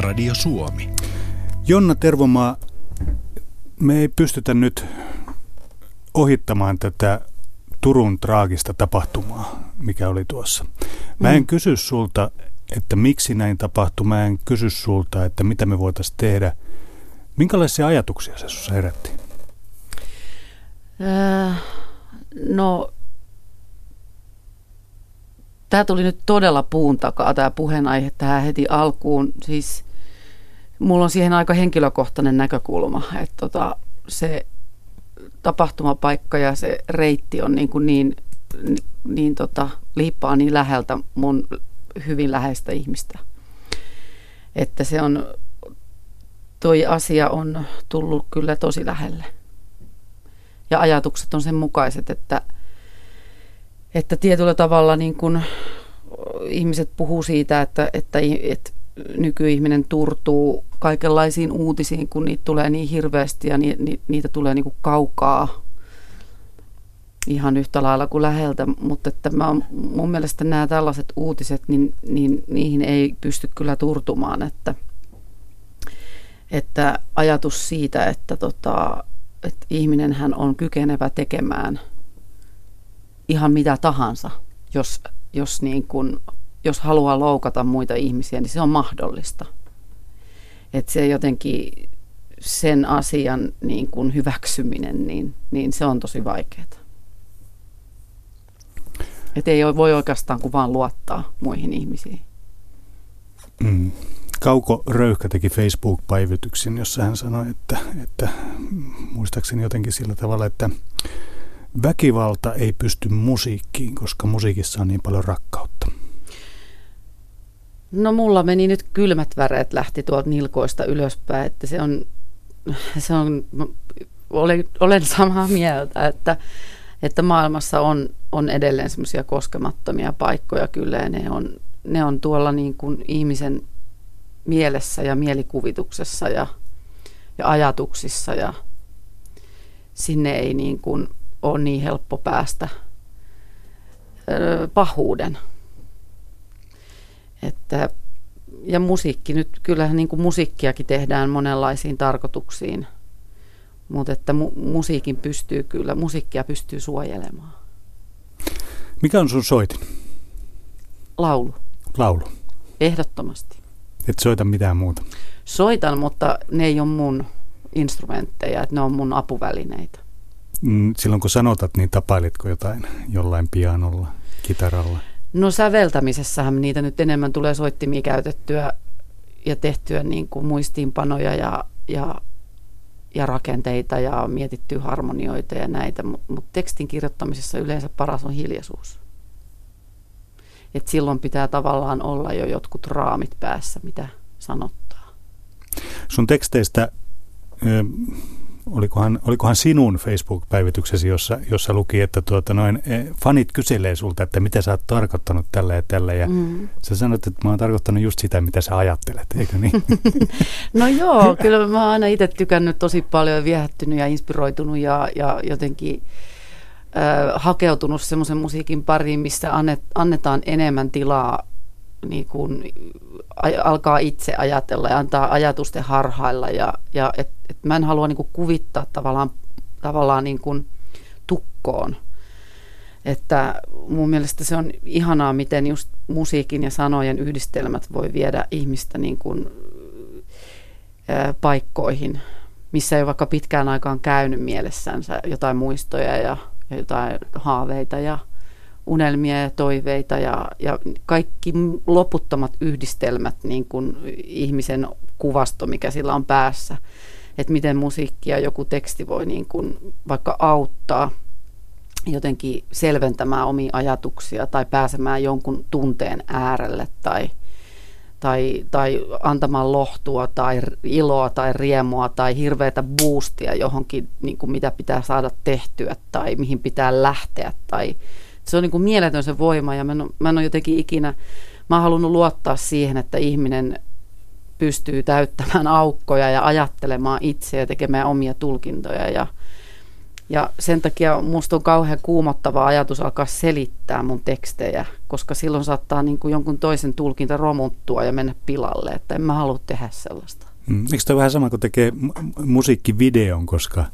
Radio Suomi. Jonna Tervomaa, me ei pystytä nyt ohittamaan tätä Turun traagista tapahtumaa, mikä oli tuossa. Mä en mm. kysy sulta, että miksi näin tapahtui. Mä en kysy sulta, että mitä me voitaisiin tehdä. Minkälaisia ajatuksia se sinussa herätti? Äh, no, tämä tuli nyt todella puun takaa, tämä puheenaihe tähän heti alkuun. Siis mulla on siihen aika henkilökohtainen näkökulma, että tota, se tapahtumapaikka ja se reitti on niin, kuin niin, niin, niin tota, liippaa niin läheltä mun hyvin läheistä ihmistä. Että se on, toi asia on tullut kyllä tosi lähelle. Ja ajatukset on sen mukaiset, että, että tietyllä tavalla niin kuin ihmiset puhuu siitä, että, että, että nykyihminen turtuu kaikenlaisiin uutisiin, kun niitä tulee niin hirveästi ja ni, ni, niitä tulee niin kuin kaukaa ihan yhtä lailla kuin läheltä, mutta että mä, mun mielestä nämä tällaiset uutiset, niin, niin niihin ei pysty kyllä turtumaan, että, että ajatus siitä, että, tota, että ihminen hän on kykenevä tekemään ihan mitä tahansa, jos, jos, niin kun, jos haluaa loukata muita ihmisiä, niin se on mahdollista. Että se jotenkin sen asian niin kun hyväksyminen, niin, niin se on tosi vaikeaa. Että ei voi oikeastaan kuin vaan luottaa muihin ihmisiin. Mm. Kauko Röyhkä teki Facebook-päivityksen, jossa hän sanoi, että, että muistaakseni jotenkin sillä tavalla, että väkivalta ei pysty musiikkiin, koska musiikissa on niin paljon rakkautta. No mulla meni nyt kylmät väreet lähti tuolta nilkoista ylöspäin, että se on, se on olen, olen samaa mieltä, että, että maailmassa on, on edelleen semmoisia koskemattomia paikkoja kyllä ja ne on, ne on tuolla niin kuin ihmisen mielessä ja mielikuvituksessa ja, ja ajatuksissa ja sinne ei niin kuin ole niin helppo päästä pahuuden. Että, ja musiikki nyt, kyllähän niin kuin musiikkiakin tehdään monenlaisiin tarkoituksiin, mutta että mu- musiikin pystyy kyllä, musiikkia pystyy suojelemaan. Mikä on sun soitin? Laulu. Laulu. Ehdottomasti. Et soita mitään muuta? Soitan, mutta ne ei ole mun instrumentteja, että ne on mun apuvälineitä. Mm, silloin kun sanotat, niin tapailitko jotain jollain pianolla, kitaralla? No säveltämisessähän niitä nyt enemmän tulee soittimia käytettyä ja tehtyä niin kuin muistiinpanoja ja, ja, ja rakenteita ja mietittyä harmonioita ja näitä, mutta mut tekstin kirjoittamisessa yleensä paras on hiljaisuus. Et silloin pitää tavallaan olla jo jotkut raamit päässä, mitä sanottaa. Sun teksteistä olikohan, olikohan sinun Facebook-päivityksesi, jossa, jossa luki, että tuota noin, e, fanit kyselee sulta, että mitä sä oot tarkoittanut tällä ja tällä. Ja mm. sä sanot, että mä oon tarkoittanut just sitä, mitä sä ajattelet, eikö niin? no joo, kyllä mä oon aina itse tykännyt tosi paljon ja viehättynyt ja inspiroitunut ja, ja jotenkin äh, hakeutunut semmoisen musiikin pariin, mistä annet, annetaan enemmän tilaa niin kuin alkaa itse ajatella ja antaa ajatusten harhailla. Ja, ja et, et mä en halua niin kuvittaa tavallaan, tavallaan niin kuin tukkoon. Että mun mielestä se on ihanaa, miten just musiikin ja sanojen yhdistelmät voi viedä ihmistä niin kuin, ää, paikkoihin, missä ei vaikka pitkään aikaan käynyt mielessänsä jotain muistoja ja, ja jotain haaveita ja unelmia ja toiveita ja, ja kaikki loputtomat yhdistelmät, niin kuin ihmisen kuvasto, mikä sillä on päässä. Että miten musiikki ja joku teksti voi niin kuin vaikka auttaa jotenkin selventämään omia ajatuksia tai pääsemään jonkun tunteen äärelle tai, tai, tai antamaan lohtua tai iloa tai riemua tai hirveätä boostia johonkin, niin kuin mitä pitää saada tehtyä tai mihin pitää lähteä tai se on niin kuin mieletön se voima ja mä en, mä en ole jotenkin ikinä, mä oon halunnut luottaa siihen, että ihminen pystyy täyttämään aukkoja ja ajattelemaan itse ja tekemään omia tulkintoja ja, Ja sen takia musta on kauhean kuumottava ajatus alkaa selittää mun tekstejä, koska silloin saattaa niin kuin jonkun toisen tulkinta romuttua ja mennä pilalle, että en mä halua tehdä sellaista. Mm. Eikö tämä vähän sama kuin tekee musiikkivideon, koska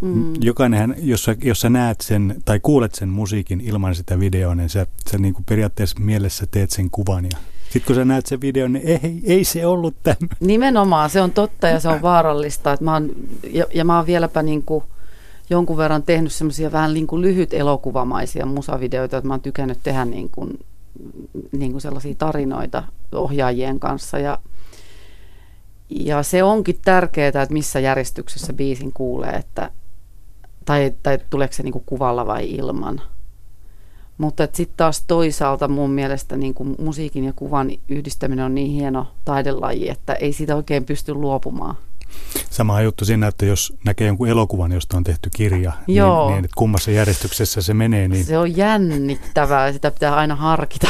mm. jokainen, jos sä, jos sä näet sen tai kuulet sen musiikin ilman sitä videoa, niin sä, sä niin kuin periaatteessa mielessä teet sen kuvan ja sitten kun sä näet sen videon, niin ei, ei se ollut tämä. Nimenomaan, se on totta ja se on vaarallista. Että mä oon, ja, ja mä oon vieläpä niin kuin jonkun verran tehnyt semmoisia vähän niin kuin lyhyt elokuvamaisia musavideoita, että mä oon tykännyt tehdä niin kuin, niin kuin sellaisia tarinoita ohjaajien kanssa ja ja se onkin tärkeää, että missä järjestyksessä biisin kuulee, että, tai, tai tuleeko se niinku kuvalla vai ilman. Mutta sitten taas toisaalta mun mielestä niinku musiikin ja kuvan yhdistäminen on niin hieno taidelaji, että ei siitä oikein pysty luopumaan. Sama juttu siinä, että jos näkee jonkun elokuvan, josta on tehty kirja, niin- Joo. Niin, niin että kummassa järjestyksessä se menee. Niin... Se on jännittävää, sitä pitää aina harkita.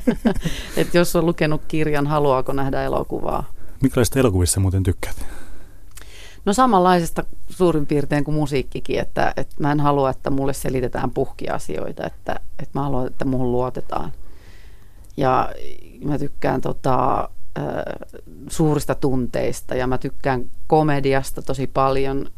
että jos on lukenut kirjan, haluaako nähdä elokuvaa. Minkälaista elokuvista muuten tykkäät? No samanlaisesta suurin piirtein kuin musiikkikin, että, että mä en halua, että mulle selitetään puhkiasioita, että, että mä haluan, että muuhun luotetaan. Ja mä tykkään tota, suurista tunteista ja mä tykkään komediasta tosi paljon.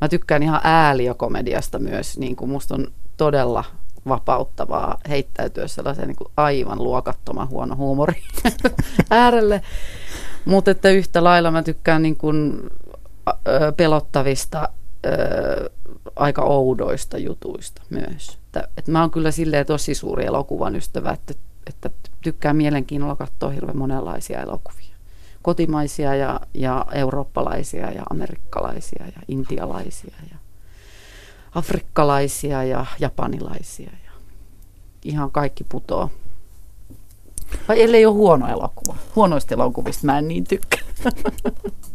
Mä tykkään ihan ääliökomediasta myös, niin kuin musta on todella vapauttavaa heittäytyä sellaiseen niin kuin aivan luokattoman huono huumori äärelle. Mutta että yhtä lailla mä tykkään niin kuin, pelottavista, aika oudoista jutuista myös. Että, että mä oon kyllä silleen tosi suuri elokuvan ystävä, että, että tykkään mielenkiinnolla katsoa hirveän monenlaisia elokuvia. Kotimaisia ja, ja eurooppalaisia ja amerikkalaisia ja intialaisia ja afrikkalaisia ja japanilaisia. Ja ihan kaikki putoo. Vai ellei ole huono elokuva. Huonoista elokuvista mä en niin tykkää.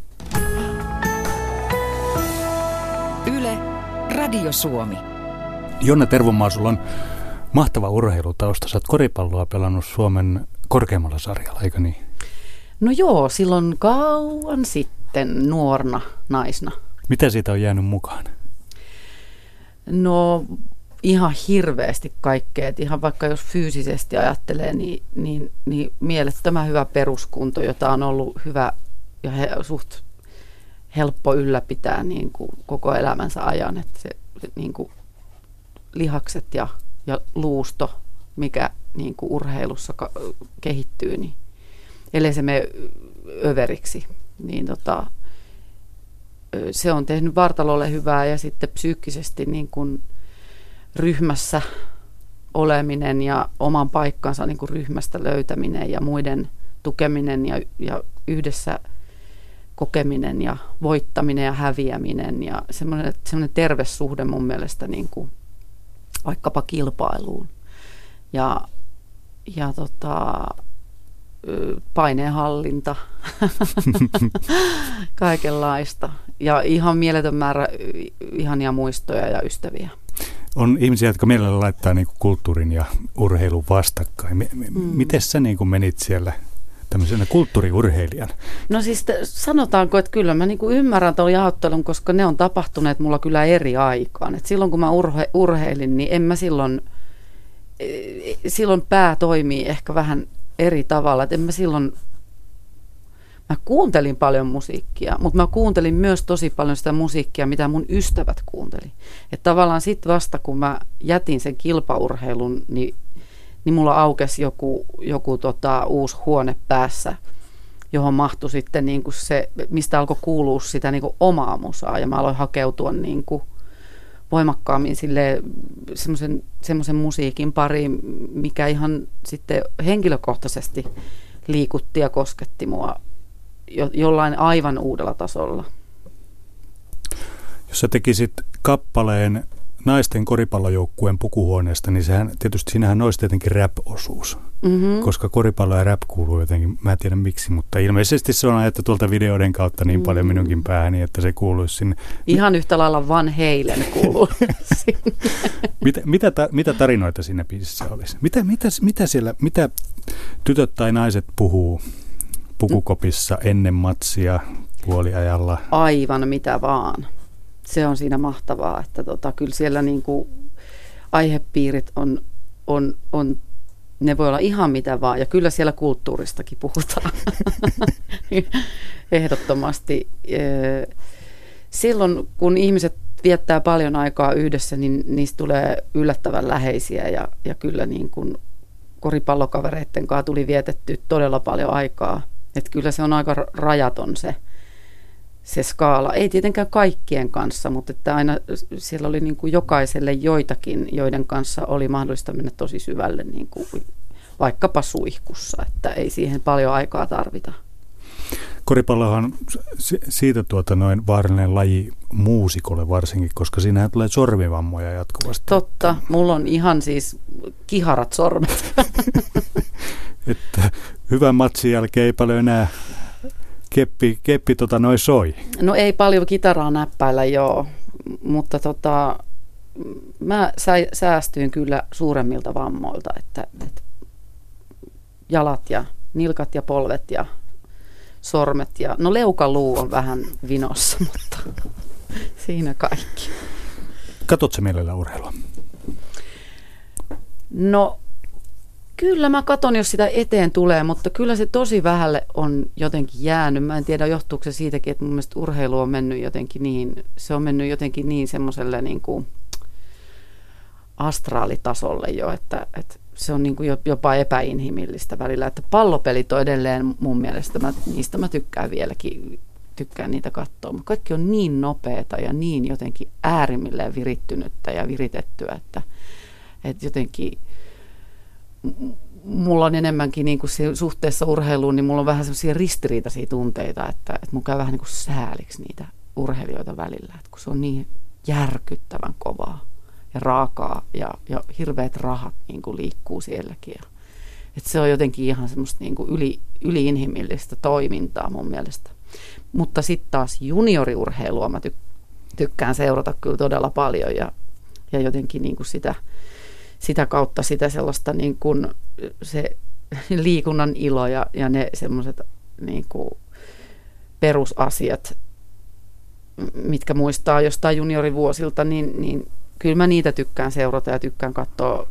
Radio Suomi. Jonna Tervomaa, sulla on mahtava urheilutausta. Sä oot koripalloa pelannut Suomen korkeimmalla sarjalla, eikö niin? No joo, silloin kauan sitten nuorna naisna. Mitä siitä on jäänyt mukaan? No ihan hirveästi kaikkea. Et ihan vaikka jos fyysisesti ajattelee, niin, niin, niin mielettömän hyvä peruskunto, jota on ollut hyvä ja he, suht helppo ylläpitää niin kuin koko elämänsä ajan. Että se, se niin kuin lihakset ja, ja luusto, mikä niin kuin urheilussa ka- kehittyy, niin ellei se mene överiksi, niin tota, se on tehnyt vartalolle hyvää ja sitten psyykkisesti niin kuin ryhmässä oleminen ja oman paikkansa niin kuin ryhmästä löytäminen ja muiden tukeminen ja, ja yhdessä kokeminen ja voittaminen ja häviäminen ja semmoinen, semmoinen terve suhde mun mielestä niin kuin vaikkapa kilpailuun. Ja, ja tota, paineenhallinta, kaikenlaista. Ja ihan mieletön määrä ihania muistoja ja ystäviä on ihmisiä, jotka mielellä laittaa niin kuin kulttuurin ja urheilun vastakkain. Mm. Miten sä niin kuin menit siellä tämmöisenä kulttuuriurheilijan? No siis te, sanotaanko, että kyllä mä niin ymmärrän tuon jaottelun, koska ne on tapahtuneet mulla kyllä eri aikaan. Et silloin kun mä urhe, urheilin, niin en mä silloin, e, silloin pää toimii ehkä vähän eri tavalla. Et en mä silloin mä kuuntelin paljon musiikkia, mutta mä kuuntelin myös tosi paljon sitä musiikkia, mitä mun ystävät kuunteli. Että tavallaan sitten vasta kun mä jätin sen kilpaurheilun, niin, niin mulla aukesi joku, joku tota, uusi huone päässä, johon mahtui sitten niin kuin se, mistä alkoi kuulua sitä niin kuin omaa musaa. Ja mä aloin hakeutua niin kuin voimakkaammin semmoisen, musiikin pariin, mikä ihan sitten henkilökohtaisesti liikutti ja kosketti mua jo, jollain aivan uudella tasolla. Jos sä tekisit kappaleen naisten koripallojoukkueen pukuhuoneesta, niin sehän tietysti siinähän olisi tietenkin rap-osuus, mm-hmm. koska koripallo ja rap kuuluu jotenkin, mä en tiedä miksi, mutta ilmeisesti se on ajettu tuolta videoiden kautta niin mm. paljon minunkin päähäni, että se kuuluisi sinne. Ihan yhtä lailla Van Heilen kuuluu sinne. mitä, mitä, ta, mitä tarinoita siinä biisissä olisi? Mitä, mitä, mitä siellä, mitä tytöt tai naiset puhuu pukukopissa ennen matsia puoliajalla? Aivan mitä vaan. Se on siinä mahtavaa, että tota, kyllä siellä niin kuin aihepiirit on, on, on, ne voi olla ihan mitä vaan, ja kyllä siellä kulttuuristakin puhutaan ehdottomasti. Silloin, kun ihmiset viettää paljon aikaa yhdessä, niin niistä tulee yllättävän läheisiä, ja, ja kyllä niin kuin koripallokavereiden kanssa tuli vietetty todella paljon aikaa. Että kyllä se on aika rajaton se, se skaala. Ei tietenkään kaikkien kanssa, mutta että aina siellä oli niin kuin jokaiselle joitakin, joiden kanssa oli mahdollista mennä tosi syvälle niin kuin vaikkapa suihkussa, että ei siihen paljon aikaa tarvita. Koripallohan siitä tuota noin vaarallinen laji muusikolle varsinkin, koska siinähän tulee sormivammoja jatkuvasti. Totta, mulla on ihan siis kiharat sormet. että hyvän matsin jälkeen ei paljon enää keppi, keppi tota noin soi. No ei paljon kitaraa näppäillä joo, mutta tota, mä säästyin kyllä suuremmilta vammoilta, että, että jalat ja nilkat ja polvet ja sormet ja no leukaluu on vähän vinossa, mutta siinä kaikki. Katsotko mielellä urheilua? No kyllä mä katon, jos sitä eteen tulee, mutta kyllä se tosi vähälle on jotenkin jäänyt. Mä en tiedä, johtuuko se siitäkin, että mun mielestä urheilu on mennyt jotenkin niin, se on mennyt jotenkin niin semmoiselle niin kuin astraalitasolle jo, että, että se on niin kuin jopa epäinhimillistä välillä. Että pallopelit on edelleen mun mielestä, mä, niistä mä tykkään vieläkin, tykkään niitä katsoa. Mutta kaikki on niin nopeata ja niin jotenkin äärimmilleen virittynyttä ja viritettyä, että, että jotenkin mulla on enemmänkin niin kuin suhteessa urheiluun, niin mulla on vähän sellaisia ristiriitaisia tunteita, että, että mun käy vähän niin kuin sääliksi niitä urheilijoita välillä, että kun se on niin järkyttävän kovaa ja raakaa ja, ja hirveät rahat niin kuin liikkuu sielläkin. Ja, että se on jotenkin ihan semmoista niin kuin yli, yliinhimillistä toimintaa mun mielestä. Mutta sitten taas junioriurheilua mä tyk- tykkään seurata kyllä todella paljon ja, ja jotenkin niin kuin sitä, sitä kautta sitä sellaista niin kuin se liikunnan ilo ja, ja ne semmoiset niin perusasiat, mitkä muistaa jostain juniorivuosilta, niin, niin kyllä mä niitä tykkään seurata ja tykkään katsoa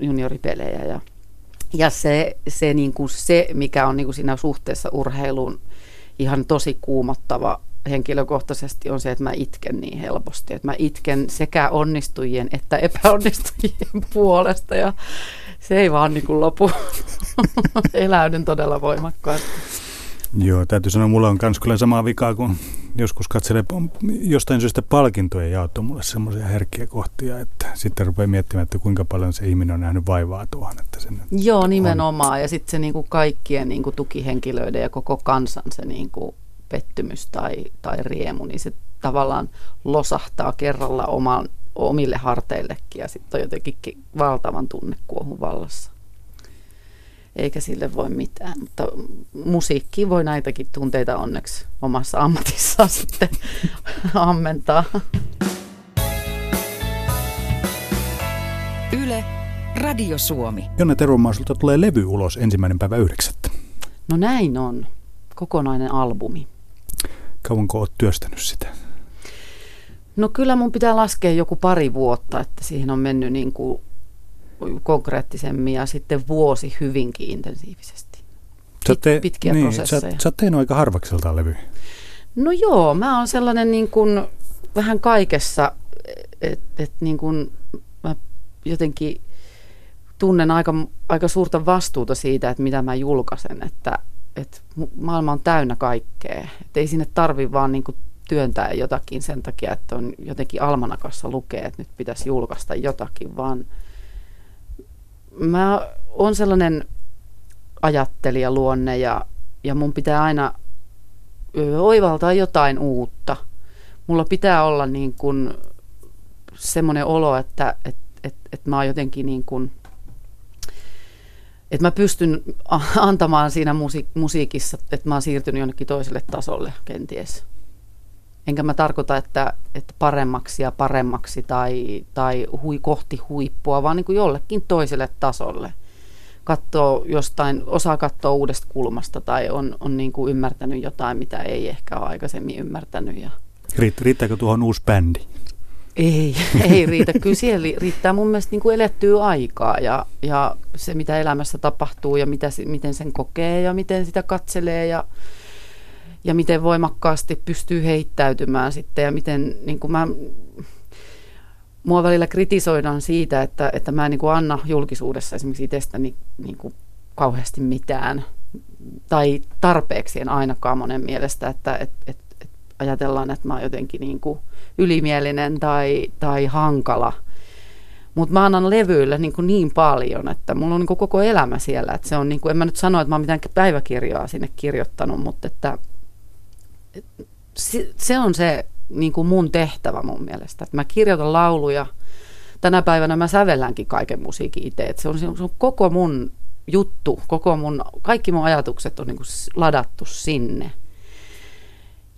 junioripelejä. Ja, ja se, se, niin kuin se, mikä on niin kuin siinä suhteessa urheiluun ihan tosi kuumottava henkilökohtaisesti on se, että mä itken niin helposti. Että mä itken sekä onnistujien että epäonnistujien puolesta ja se ei vaan niin kuin lopu. Eläyden todella voimakkaasti. Joo, täytyy sanoa, mulla on myös kyllä samaa vikaa, kun joskus katselee jostain syystä palkintoja jaottu mulle semmoisia herkkiä kohtia, että sitten rupeaa miettimään, että kuinka paljon se ihminen on nähnyt vaivaa tuohon. Että sen Joo, nimenomaan. On. Ja sitten se niinku kaikkien niinku tukihenkilöiden ja koko kansan se niinku pettymys tai, tai riemu, niin se tavallaan losahtaa kerralla oman, omille harteillekin ja sitten on jotenkin valtavan tunnekuohun vallassa eikä sille voi mitään. Mutta musiikki voi näitäkin tunteita onneksi omassa ammatissaan sitten ammentaa. Yle, Radio Suomi. Jonne Tervomaasulta tulee levy ulos ensimmäinen päivä yhdeksättä. No näin on. Kokonainen albumi. Kauanko olet työstänyt sitä? No kyllä mun pitää laskea joku pari vuotta, että siihen on mennyt niin kuin konkreettisemmin ja sitten vuosi hyvinkin intensiivisesti. Sä te, Pitkiä niin, prosesseja. Sä, sä tein aika harvakseltaan levy. No joo, mä oon sellainen niin kuin vähän kaikessa, että et niin kuin mä jotenkin tunnen aika, aika suurta vastuuta siitä, että mitä mä julkaisen, että, että maailma on täynnä kaikkea. Että ei sinne tarvi vaan niin kuin työntää jotakin sen takia, että on jotenkin almanakassa lukee, että nyt pitäisi julkaista jotakin, vaan – mä oon sellainen ajattelija luonne ja, ja mun pitää aina oivaltaa jotain uutta. Mulla pitää olla niin semmoinen olo, että et, et, et mä oon jotenkin niin kuin, että mä pystyn antamaan siinä musi- musiikissa, että mä oon siirtynyt jonnekin toiselle tasolle kenties. Enkä mä tarkoita, että, että paremmaksi ja paremmaksi tai, tai hui, kohti huippua, vaan niin kuin jollekin toiselle tasolle. Katsoo jostain, osaa katsoa uudesta kulmasta tai on, on niin kuin ymmärtänyt jotain, mitä ei ehkä ole aikaisemmin ymmärtänyt. Ja Riitt, riittääkö tuohon uusi bändi? Ei, ei riitä. Kyllä siellä riittää mun mielestä niin kuin elettyä aikaa ja, ja se, mitä elämässä tapahtuu ja mitä, miten sen kokee ja miten sitä katselee ja, ja miten voimakkaasti pystyy heittäytymään sitten ja miten niin kuin mä, mua välillä kritisoidaan siitä, että, että mä en niin kuin anna julkisuudessa esimerkiksi itsestäni niin kuin kauheasti mitään tai tarpeeksi en ainakaan monen mielestä, että et, et, ajatellaan, että mä oon jotenkin niin kuin ylimielinen tai, tai hankala. Mutta mä annan levyille niin, kuin niin paljon, että mulla on niin kuin koko elämä siellä. Että se on niin kuin, en mä nyt sano, että mä oon mitään päiväkirjaa sinne kirjoittanut, mutta että, se on se niin kuin mun tehtävä mun mielestä. Että mä kirjoitan lauluja. Tänä päivänä mä sävellänkin kaiken musiikin itse. Se, on, se on koko mun juttu, koko mun, kaikki mun ajatukset on niin kuin ladattu sinne.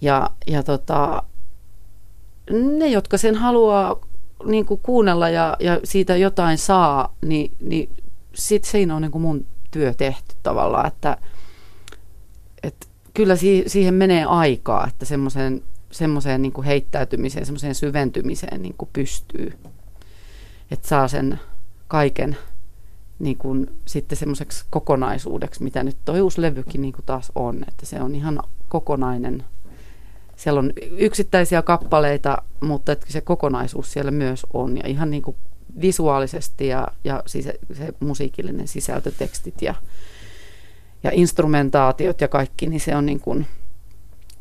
Ja, ja tota, ne, jotka sen haluaa niin kuin kuunnella ja, ja siitä jotain saa, niin, niin sit siinä on niin kuin mun työ tehty tavallaan, että, että kyllä si, siihen menee aikaa, että semmoiseen semmoiseen niin heittäytymiseen, semmoiseen syventymiseen niin kuin pystyy. Että saa sen kaiken niin kuin sitten semmoiseksi kokonaisuudeksi, mitä nyt toi uusi levykin niin kuin taas on. Että se on ihan kokonainen. Siellä on yksittäisiä kappaleita, mutta että se kokonaisuus siellä myös on. Ja ihan niin kuin visuaalisesti ja, ja siis se, se musiikillinen sisältötekstit ja, ja instrumentaatiot ja kaikki, niin se on niin kuin,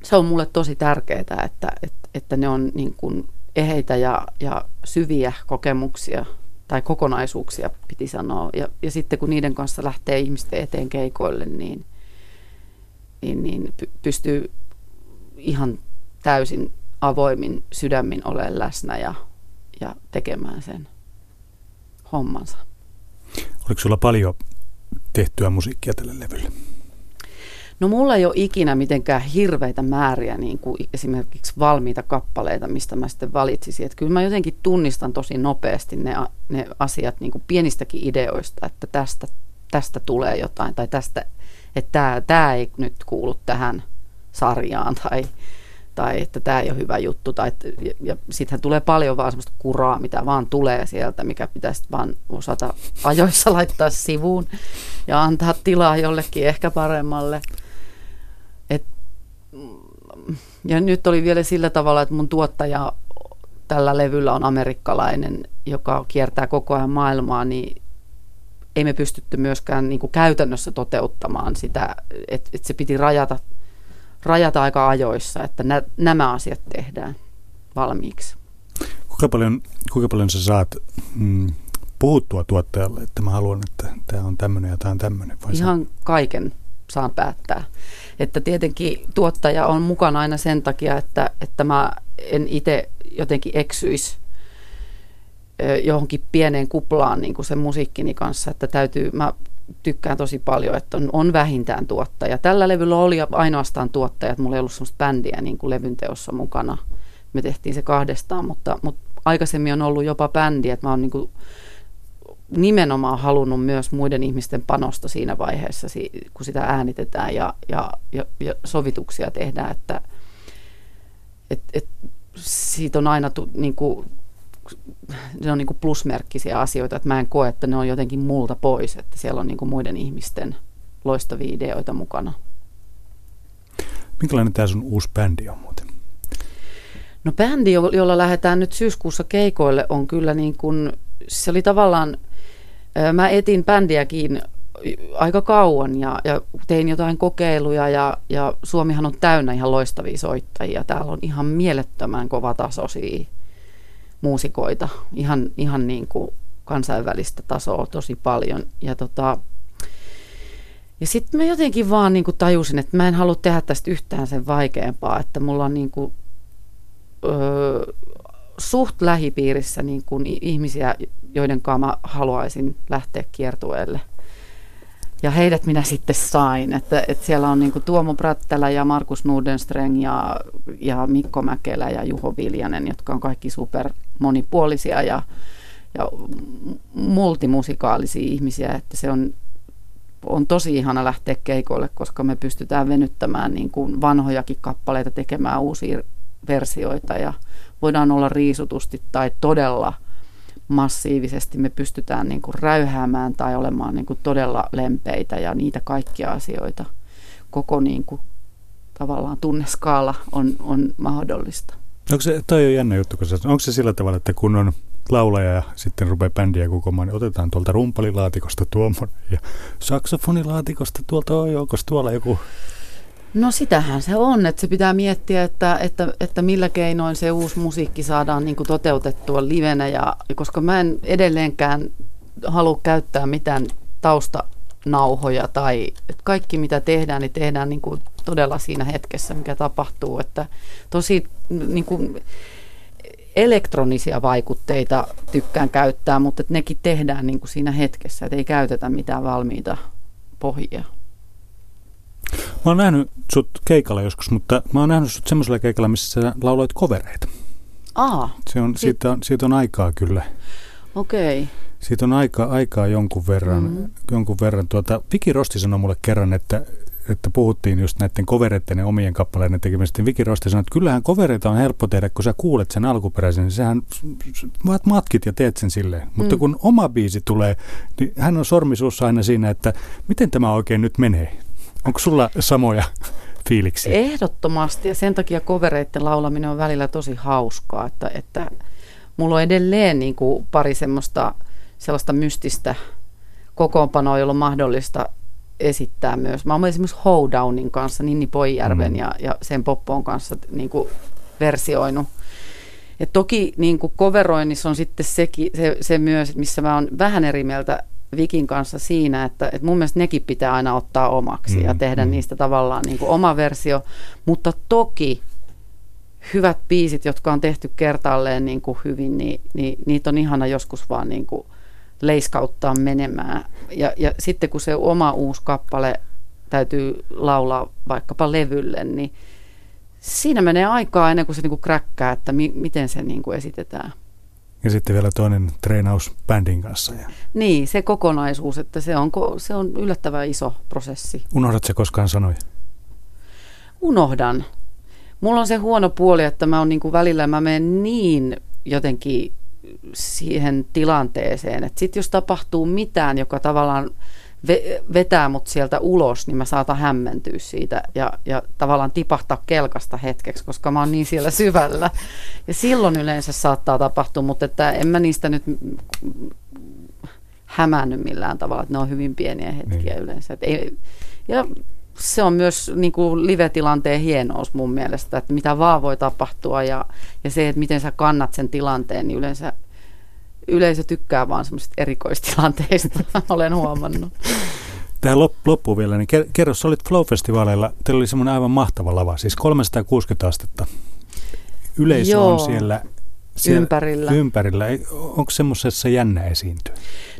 se on mulle tosi tärkeää, että, että, että ne on niin kuin eheitä ja, ja syviä kokemuksia tai kokonaisuuksia piti sanoa. Ja, ja sitten kun niiden kanssa lähtee ihmisten eteen keikoille, niin, niin, niin pystyy ihan täysin avoimin sydämin olemaan läsnä ja, ja tekemään sen hommansa. Oliko sulla paljon tehtyä musiikkia tälle levylle? No mulla ei ole ikinä mitenkään hirveitä määriä niin kuin esimerkiksi valmiita kappaleita, mistä mä sitten valitsisin. Että kyllä mä jotenkin tunnistan tosi nopeasti ne, ne asiat niin kuin pienistäkin ideoista, että tästä, tästä tulee jotain tai tästä, että tämä, tämä ei nyt kuulu tähän sarjaan tai, tai että tämä ei ole hyvä juttu. Tai, ja, ja sittenhän tulee paljon vaan semmoista kuraa, mitä vaan tulee sieltä, mikä pitäisi vaan osata ajoissa laittaa sivuun ja antaa tilaa jollekin ehkä paremmalle. Ja nyt oli vielä sillä tavalla, että mun tuottaja tällä levyllä on amerikkalainen, joka kiertää koko ajan maailmaa, niin ei me pystytty myöskään niin kuin käytännössä toteuttamaan sitä, että, että se piti rajata, rajata aika ajoissa, että nä, nämä asiat tehdään valmiiksi. Kuinka paljon, kuinka paljon sä saat mm, puhuttua tuottajalle, että mä haluan, että tämä on tämmöinen ja tämä on tämmöinen? Ihan sä... kaiken saan päättää. Että tietenkin tuottaja on mukana aina sen takia, että, että mä en itse jotenkin eksyisi johonkin pieneen kuplaan niin kuin sen musiikkini kanssa, että täytyy, mä tykkään tosi paljon, että on, on vähintään tuottaja. Tällä levyllä oli ainoastaan tuottaja, että mulla ei ollut sellaista bändiä niin kuin levyn teossa mukana. Me tehtiin se kahdestaan, mutta, mutta aikaisemmin on ollut jopa bändi, että mä oon niin kuin nimenomaan halunnut myös muiden ihmisten panosta siinä vaiheessa, kun sitä äänitetään ja, ja, ja, ja sovituksia tehdään, että et, et, siitä on aina tu, niin kuin, ne on niin kuin plusmerkkisiä asioita, että mä en koe, että ne on jotenkin multa pois, että siellä on niin kuin muiden ihmisten loistavia ideoita mukana. Minkälainen tämä sun uusi bändi on muuten? No bändi, jolla lähdetään nyt syyskuussa keikoille, on kyllä niin kuin, se oli tavallaan Mä etin bändiäkin aika kauan ja, ja tein jotain kokeiluja ja, ja Suomihan on täynnä ihan loistavia soittajia. Täällä on ihan mielettömän kovatasoisia muusikoita, ihan, ihan niin kuin kansainvälistä tasoa tosi paljon. Ja, tota, ja sitten mä jotenkin vaan niin kuin tajusin, että mä en halua tehdä tästä yhtään sen vaikeampaa, että mulla on niin kuin, öö, suht lähipiirissä niin kuin ihmisiä, joiden kanssa mä haluaisin lähteä kiertueelle. Ja heidät minä sitten sain, että, että siellä on niin kuin Tuomo Prattälä ja Markus Nudenstreng ja, ja Mikko Mäkelä ja Juho Viljanen, jotka on kaikki super monipuolisia ja, ja multimusikaalisia ihmisiä, että se on, on tosi ihana lähteä keikoille, koska me pystytään venyttämään niin kuin vanhojakin kappaleita tekemään uusia versioita ja voidaan olla riisutusti tai todella massiivisesti. Me pystytään niin kuin räyhäämään tai olemaan niin kuin todella lempeitä ja niitä kaikkia asioita. Koko niin kuin, tavallaan tunneskaala on, on mahdollista. Onko se, toi on jännä juttu, kun se, onko se sillä tavalla, että kun on laulaja ja sitten rupeaa bändiä kokoamaan, niin otetaan tuolta rumpalilaatikosta tuommoinen ja saksofonilaatikosta tuolta, oi, onko tuolla joku? No sitähän se on, että se pitää miettiä, että, että, että millä keinoin se uusi musiikki saadaan niin kuin toteutettua livenä, ja, koska mä en edelleenkään halua käyttää mitään taustanauhoja tai että kaikki mitä tehdään, niin tehdään niin kuin todella siinä hetkessä, mikä tapahtuu. Että tosi niin kuin, elektronisia vaikutteita tykkään käyttää, mutta että nekin tehdään niin kuin siinä hetkessä, että ei käytetä mitään valmiita pohjia. Mä oon nähnyt sut keikalla joskus, mutta mä oon nähnyt sut semmoisella keikalla, missä sä lauloit kovereita. Aa, se on, siitä, on, siitä on aikaa kyllä. Okei. Okay. Siitä on aikaa, aikaa jonkun verran. Mm-hmm. Jonkun verran. Tuota, Viki Rosti sanoi mulle kerran, että, että puhuttiin just näiden kovereiden ja omien kappaleiden tekemisestä. Viki Rosti sanoi, että kyllähän kovereita on helppo tehdä, kun sä kuulet sen alkuperäisen, niin sehän vaat matkit ja teet sen silleen. Mm. Mutta kun oma biisi tulee, niin hän on sormisuussa aina siinä, että miten tämä oikein nyt menee. Onko sulla samoja fiiliksiä? Ehdottomasti ja sen takia kovereiden laulaminen on välillä tosi hauskaa, että, että mulla on edelleen niin kuin pari semmoista sellaista mystistä kokoonpanoa, jolla on mahdollista esittää myös. Mä oon esimerkiksi Hoedownin kanssa, Ninni Poijärven mm. ja, ja sen Poppoon kanssa niin kuin versioinut. Et toki niin kuin coveroinnissa on sitten sekin, se, se myös, missä mä oon vähän eri mieltä Vikin kanssa siinä, että, että mun mielestä nekin pitää aina ottaa omaksi mm, ja tehdä mm. niistä tavallaan niin kuin oma versio, mutta toki hyvät biisit, jotka on tehty kertaalleen niin kuin hyvin, niin, niin niitä on ihana joskus vaan niin kuin leiskauttaa menemään. Ja, ja sitten kun se oma uusi kappale täytyy laulaa vaikkapa levylle, niin siinä menee aikaa ennen kuin se niin kuin kräkkää, että mi, miten se niin kuin esitetään. Ja sitten vielä toinen treenaus bändin kanssa. Ja... Niin, se kokonaisuus, että se on, se on yllättävän iso prosessi. Unohdatko koskaan sanoja? Unohdan. Mulla on se huono puoli, että mä on niin kuin välillä, mä menen niin jotenkin siihen tilanteeseen, että sitten jos tapahtuu mitään, joka tavallaan vetää mut sieltä ulos, niin mä saatan hämmentyä siitä ja, ja tavallaan tipahtaa kelkasta hetkeksi, koska mä oon niin siellä syvällä. Ja silloin yleensä saattaa tapahtua, mutta että en mä niistä nyt hämännyt millään tavalla, että ne on hyvin pieniä hetkiä niin. yleensä. Et ei, ja se on myös niin kuin live-tilanteen hienous mun mielestä, että mitä vaan voi tapahtua ja, ja se, että miten sä kannat sen tilanteen, niin yleensä yleisö tykkää vaan semmoisista erikoistilanteista, olen huomannut. Tähän loppuun vielä, niin kerro, sä olit Flow-festivaaleilla, teillä oli semmoinen aivan mahtava lava, siis 360 astetta. Yleisö Joo, on siellä, siellä ympärillä. ympärillä. Onko semmoisessa jännä esiintyä?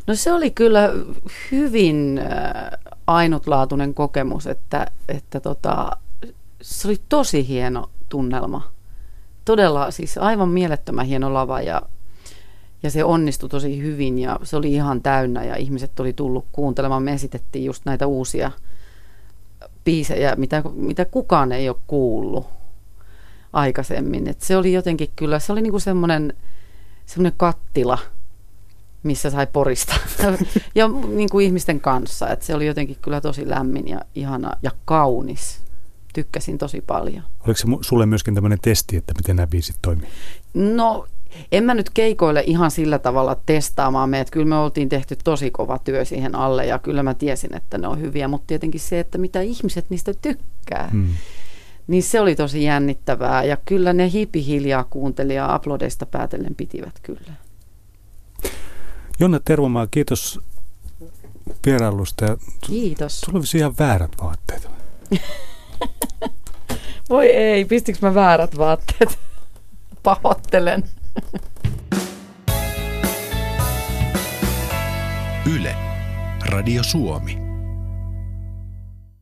No se oli kyllä hyvin äh, ainutlaatuinen kokemus, että, että tota, se oli tosi hieno tunnelma. Todella siis aivan mielettömän hieno lava ja ja se onnistui tosi hyvin ja se oli ihan täynnä ja ihmiset oli tullut kuuntelemaan. Me esitettiin just näitä uusia biisejä, mitä, mitä kukaan ei ole kuullut aikaisemmin. Et se oli jotenkin kyllä, se oli niinku semmoinen semmoinen kattila, missä sai porista ja niin kuin ihmisten kanssa. Et se oli jotenkin kyllä tosi lämmin ja ihana ja kaunis. Tykkäsin tosi paljon. Oliko se sulle myöskin tämmöinen testi, että miten nämä biisit toimii? No en mä nyt keikoille ihan sillä tavalla testaamaan me, että kyllä me oltiin tehty tosi kova työ siihen alle ja kyllä mä tiesin, että ne on hyviä, mutta tietenkin se, että mitä ihmiset niistä tykkää. Hmm. Niin se oli tosi jännittävää ja kyllä ne hipi hiljaa kuunteli ja aplodeista päätellen pitivät kyllä. Jonna Tervomaa, kiitos vierailusta. Kiitos. Sulla olisi ihan väärät vaatteet. Voi ei, pistikö mä väärät vaatteet? Pahoittelen. Yle. Radio Suomi.